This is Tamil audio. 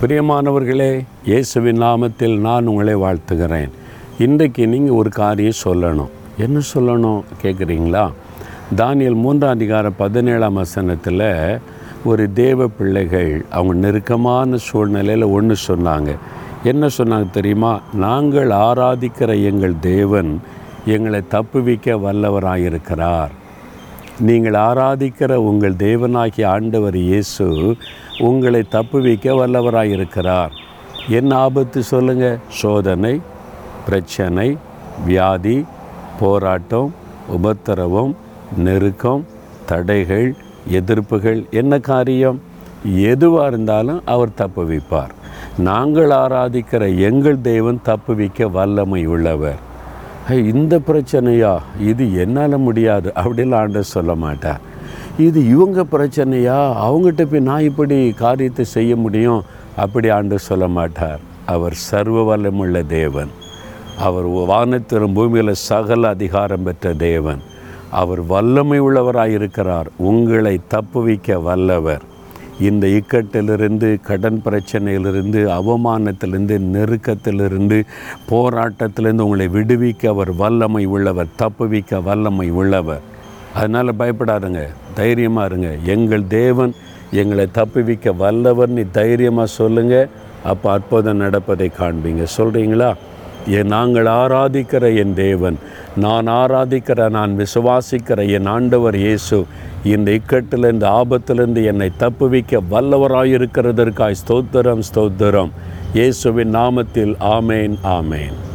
பிரியமானவர்களே இயேசுவின் நாமத்தில் நான் உங்களை வாழ்த்துகிறேன். இன்றைக்கு நீங்கள் ஒரு காரியம் சொல்லணும். என்ன சொல்லணும் கேட்குறீங்களா தானியல் மூன்றாம் அதிகார பதினேழாம் வசனத்தில் ஒரு தேவ பிள்ளைகள் அவங்க நெருக்கமான சூழ்நிலையில் ஒன்று சொன்னாங்க. என்ன சொன்னாங்க தெரியுமா? நாங்கள் ஆராதிக்கிற எங்கள் தேவன் எங்களை தப்புவிக்க வல்லவராயிருக்கிறார். நீங்கள் ஆராதிக்கிற உங்கள் தேவனாகிய ஆண்டவர் இயேசு உங்களை தப்புவிக்க வல்லவராக இருக்கிறார். என்ன ஆபத்து சொல்லுங்கள் சோதனை பிரச்சனை வியாதி போராட்டம் உபத்திரவம் நெருக்கம் தடைகள் எதிர்ப்புகள் என்ன காரியம்? எதுவாக இருந்தாலும் அவர் தப்புவிப்பார். நாங்கள் ஆராதிக்கிற எங்கள் தெய்வம் தப்புவிக்க வல்லமை உள்ளவர். இந்த பிரச்சனையா? இது என்னால் முடியாது அப்படிலாம் ஆண்டவர் சொல்ல மாட்டார். இது இவங்க பிரச்சனையா? அவங்ககிட்ட போய் நான் இப்படி காரியத்தை செய்ய முடியும்? அப்படி ஆண்டு சொல்ல மாட்டார். அவர் சர்வ வல்லமுள்ள தேவன். அவர் வானத்திலும் பூமியில் சகல அதிகாரம் பெற்ற தேவன். அவர் வல்லமை உள்ளவராக இருக்கிறார் உங்களை தப்புவிக்க வல்லவர். இந்த இக்கட்டிலிருந்து கடன் பிரச்சனையிலிருந்து அவமானத்திலிருந்து நெருக்கத்திலிருந்து போராட்டத்திலிருந்து உங்களை விடுவிக்க அவர் வல்லமை உள்ளவர் தப்புவிக்க வல்லமை உள்ளவர். அதனால் பயப்படாதுங்க தைரியமாக இருங்க. எங்கள் தேவன் எங்களை தப்புவிக்க வல்லவர் நீ தைரியமாக சொல்லுங்கள் அப்போ அற்புதம் நடப்பதை காண்பீங்க. சொல்கிறீங்களா நாங்கள் ஆராதிக்கிற என் தேவன் நான் ஆராதிக்கிற நான் விசுவாசிக்கிற என் ஆண்டவர் இயேசு இந்த இக்கட்டில் இந்த ஆபத்திலிருந்து என்னை தப்புவிக்க வல்லவராயிருக்கிறதற்காய் ஸ்தோத்திரம் ஸ்தோத்திரம். இயேசுவின் நாமத்தில் ஆமேன் ஆமேன்.